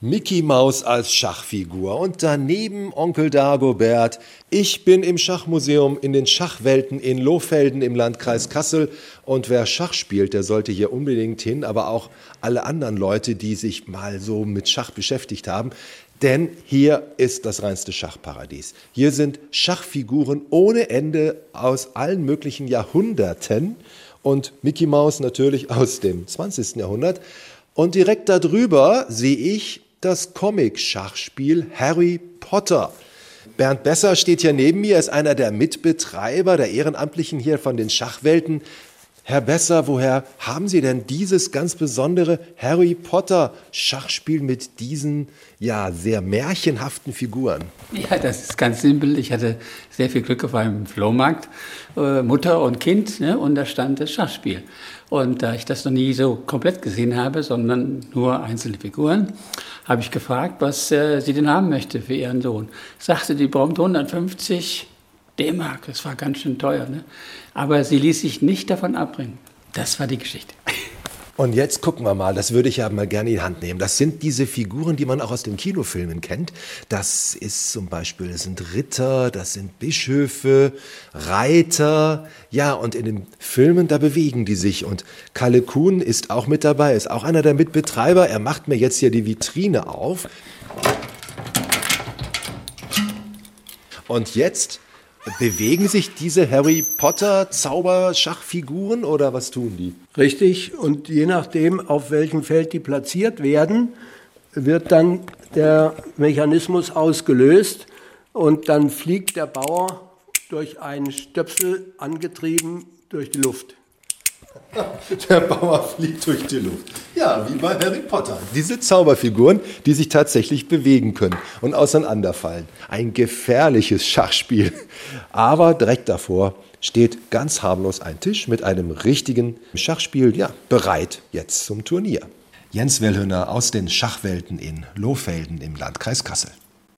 Mickey Maus als Schachfigur und daneben Onkel Dagobert. Ich bin im Schachmuseum in den Schachwelten in Lohfelden im Landkreis Kassel und wer Schach spielt, der sollte hier unbedingt hin, aber auch alle anderen Leute, die sich mal so mit Schach beschäftigt haben. Denn hier ist das reinste Schachparadies. Hier sind Schachfiguren ohne Ende aus allen möglichen Jahrhunderten und Mickey Maus natürlich aus dem 20. Jahrhundert. Und direkt darüber sehe ich das Comic-Schachspiel Harry Potter. Bernd Besser steht hier neben mir, ist einer der Mitbetreiber, der Ehrenamtlichen hier von den Schachwelten. Herr Besser, woher haben Sie denn dieses ganz besondere Harry Potter Schachspiel mit diesen ja sehr märchenhaften Figuren? Ja, das ist ganz simpel. Ich hatte sehr viel Glück auf einem Flohmarkt, äh, Mutter und Kind, ne, und da stand das Schachspiel. Und da ich das noch nie so komplett gesehen habe, sondern nur einzelne Figuren, habe ich gefragt, was äh, sie denn haben möchte für ihren Sohn. Sagte, die braucht 150 D-Mark, das war ganz schön teuer. Ne? Aber sie ließ sich nicht davon abbringen. Das war die Geschichte. Und jetzt gucken wir mal, das würde ich ja mal gerne in die Hand nehmen. Das sind diese Figuren, die man auch aus den Kinofilmen kennt. Das ist zum Beispiel, das sind Ritter, das sind Bischöfe, Reiter. Ja, und in den Filmen, da bewegen die sich. Und Kalle Kuhn ist auch mit dabei, ist auch einer der Mitbetreiber. Er macht mir jetzt hier die Vitrine auf. Und jetzt Bewegen sich diese Harry Potter Zauberschachfiguren oder was tun die? Richtig, und je nachdem, auf welchem Feld die platziert werden, wird dann der Mechanismus ausgelöst und dann fliegt der Bauer durch einen Stöpsel angetrieben durch die Luft. Der Bauer fliegt durch die Luft. Ja, wie bei Harry Potter. Diese Zauberfiguren, die sich tatsächlich bewegen können und auseinanderfallen. Ein gefährliches Schachspiel. Aber direkt davor steht ganz harmlos ein Tisch mit einem richtigen Schachspiel, ja, bereit jetzt zum Turnier. Jens Wellhöner aus den Schachwelten in Lohfelden im Landkreis Kassel.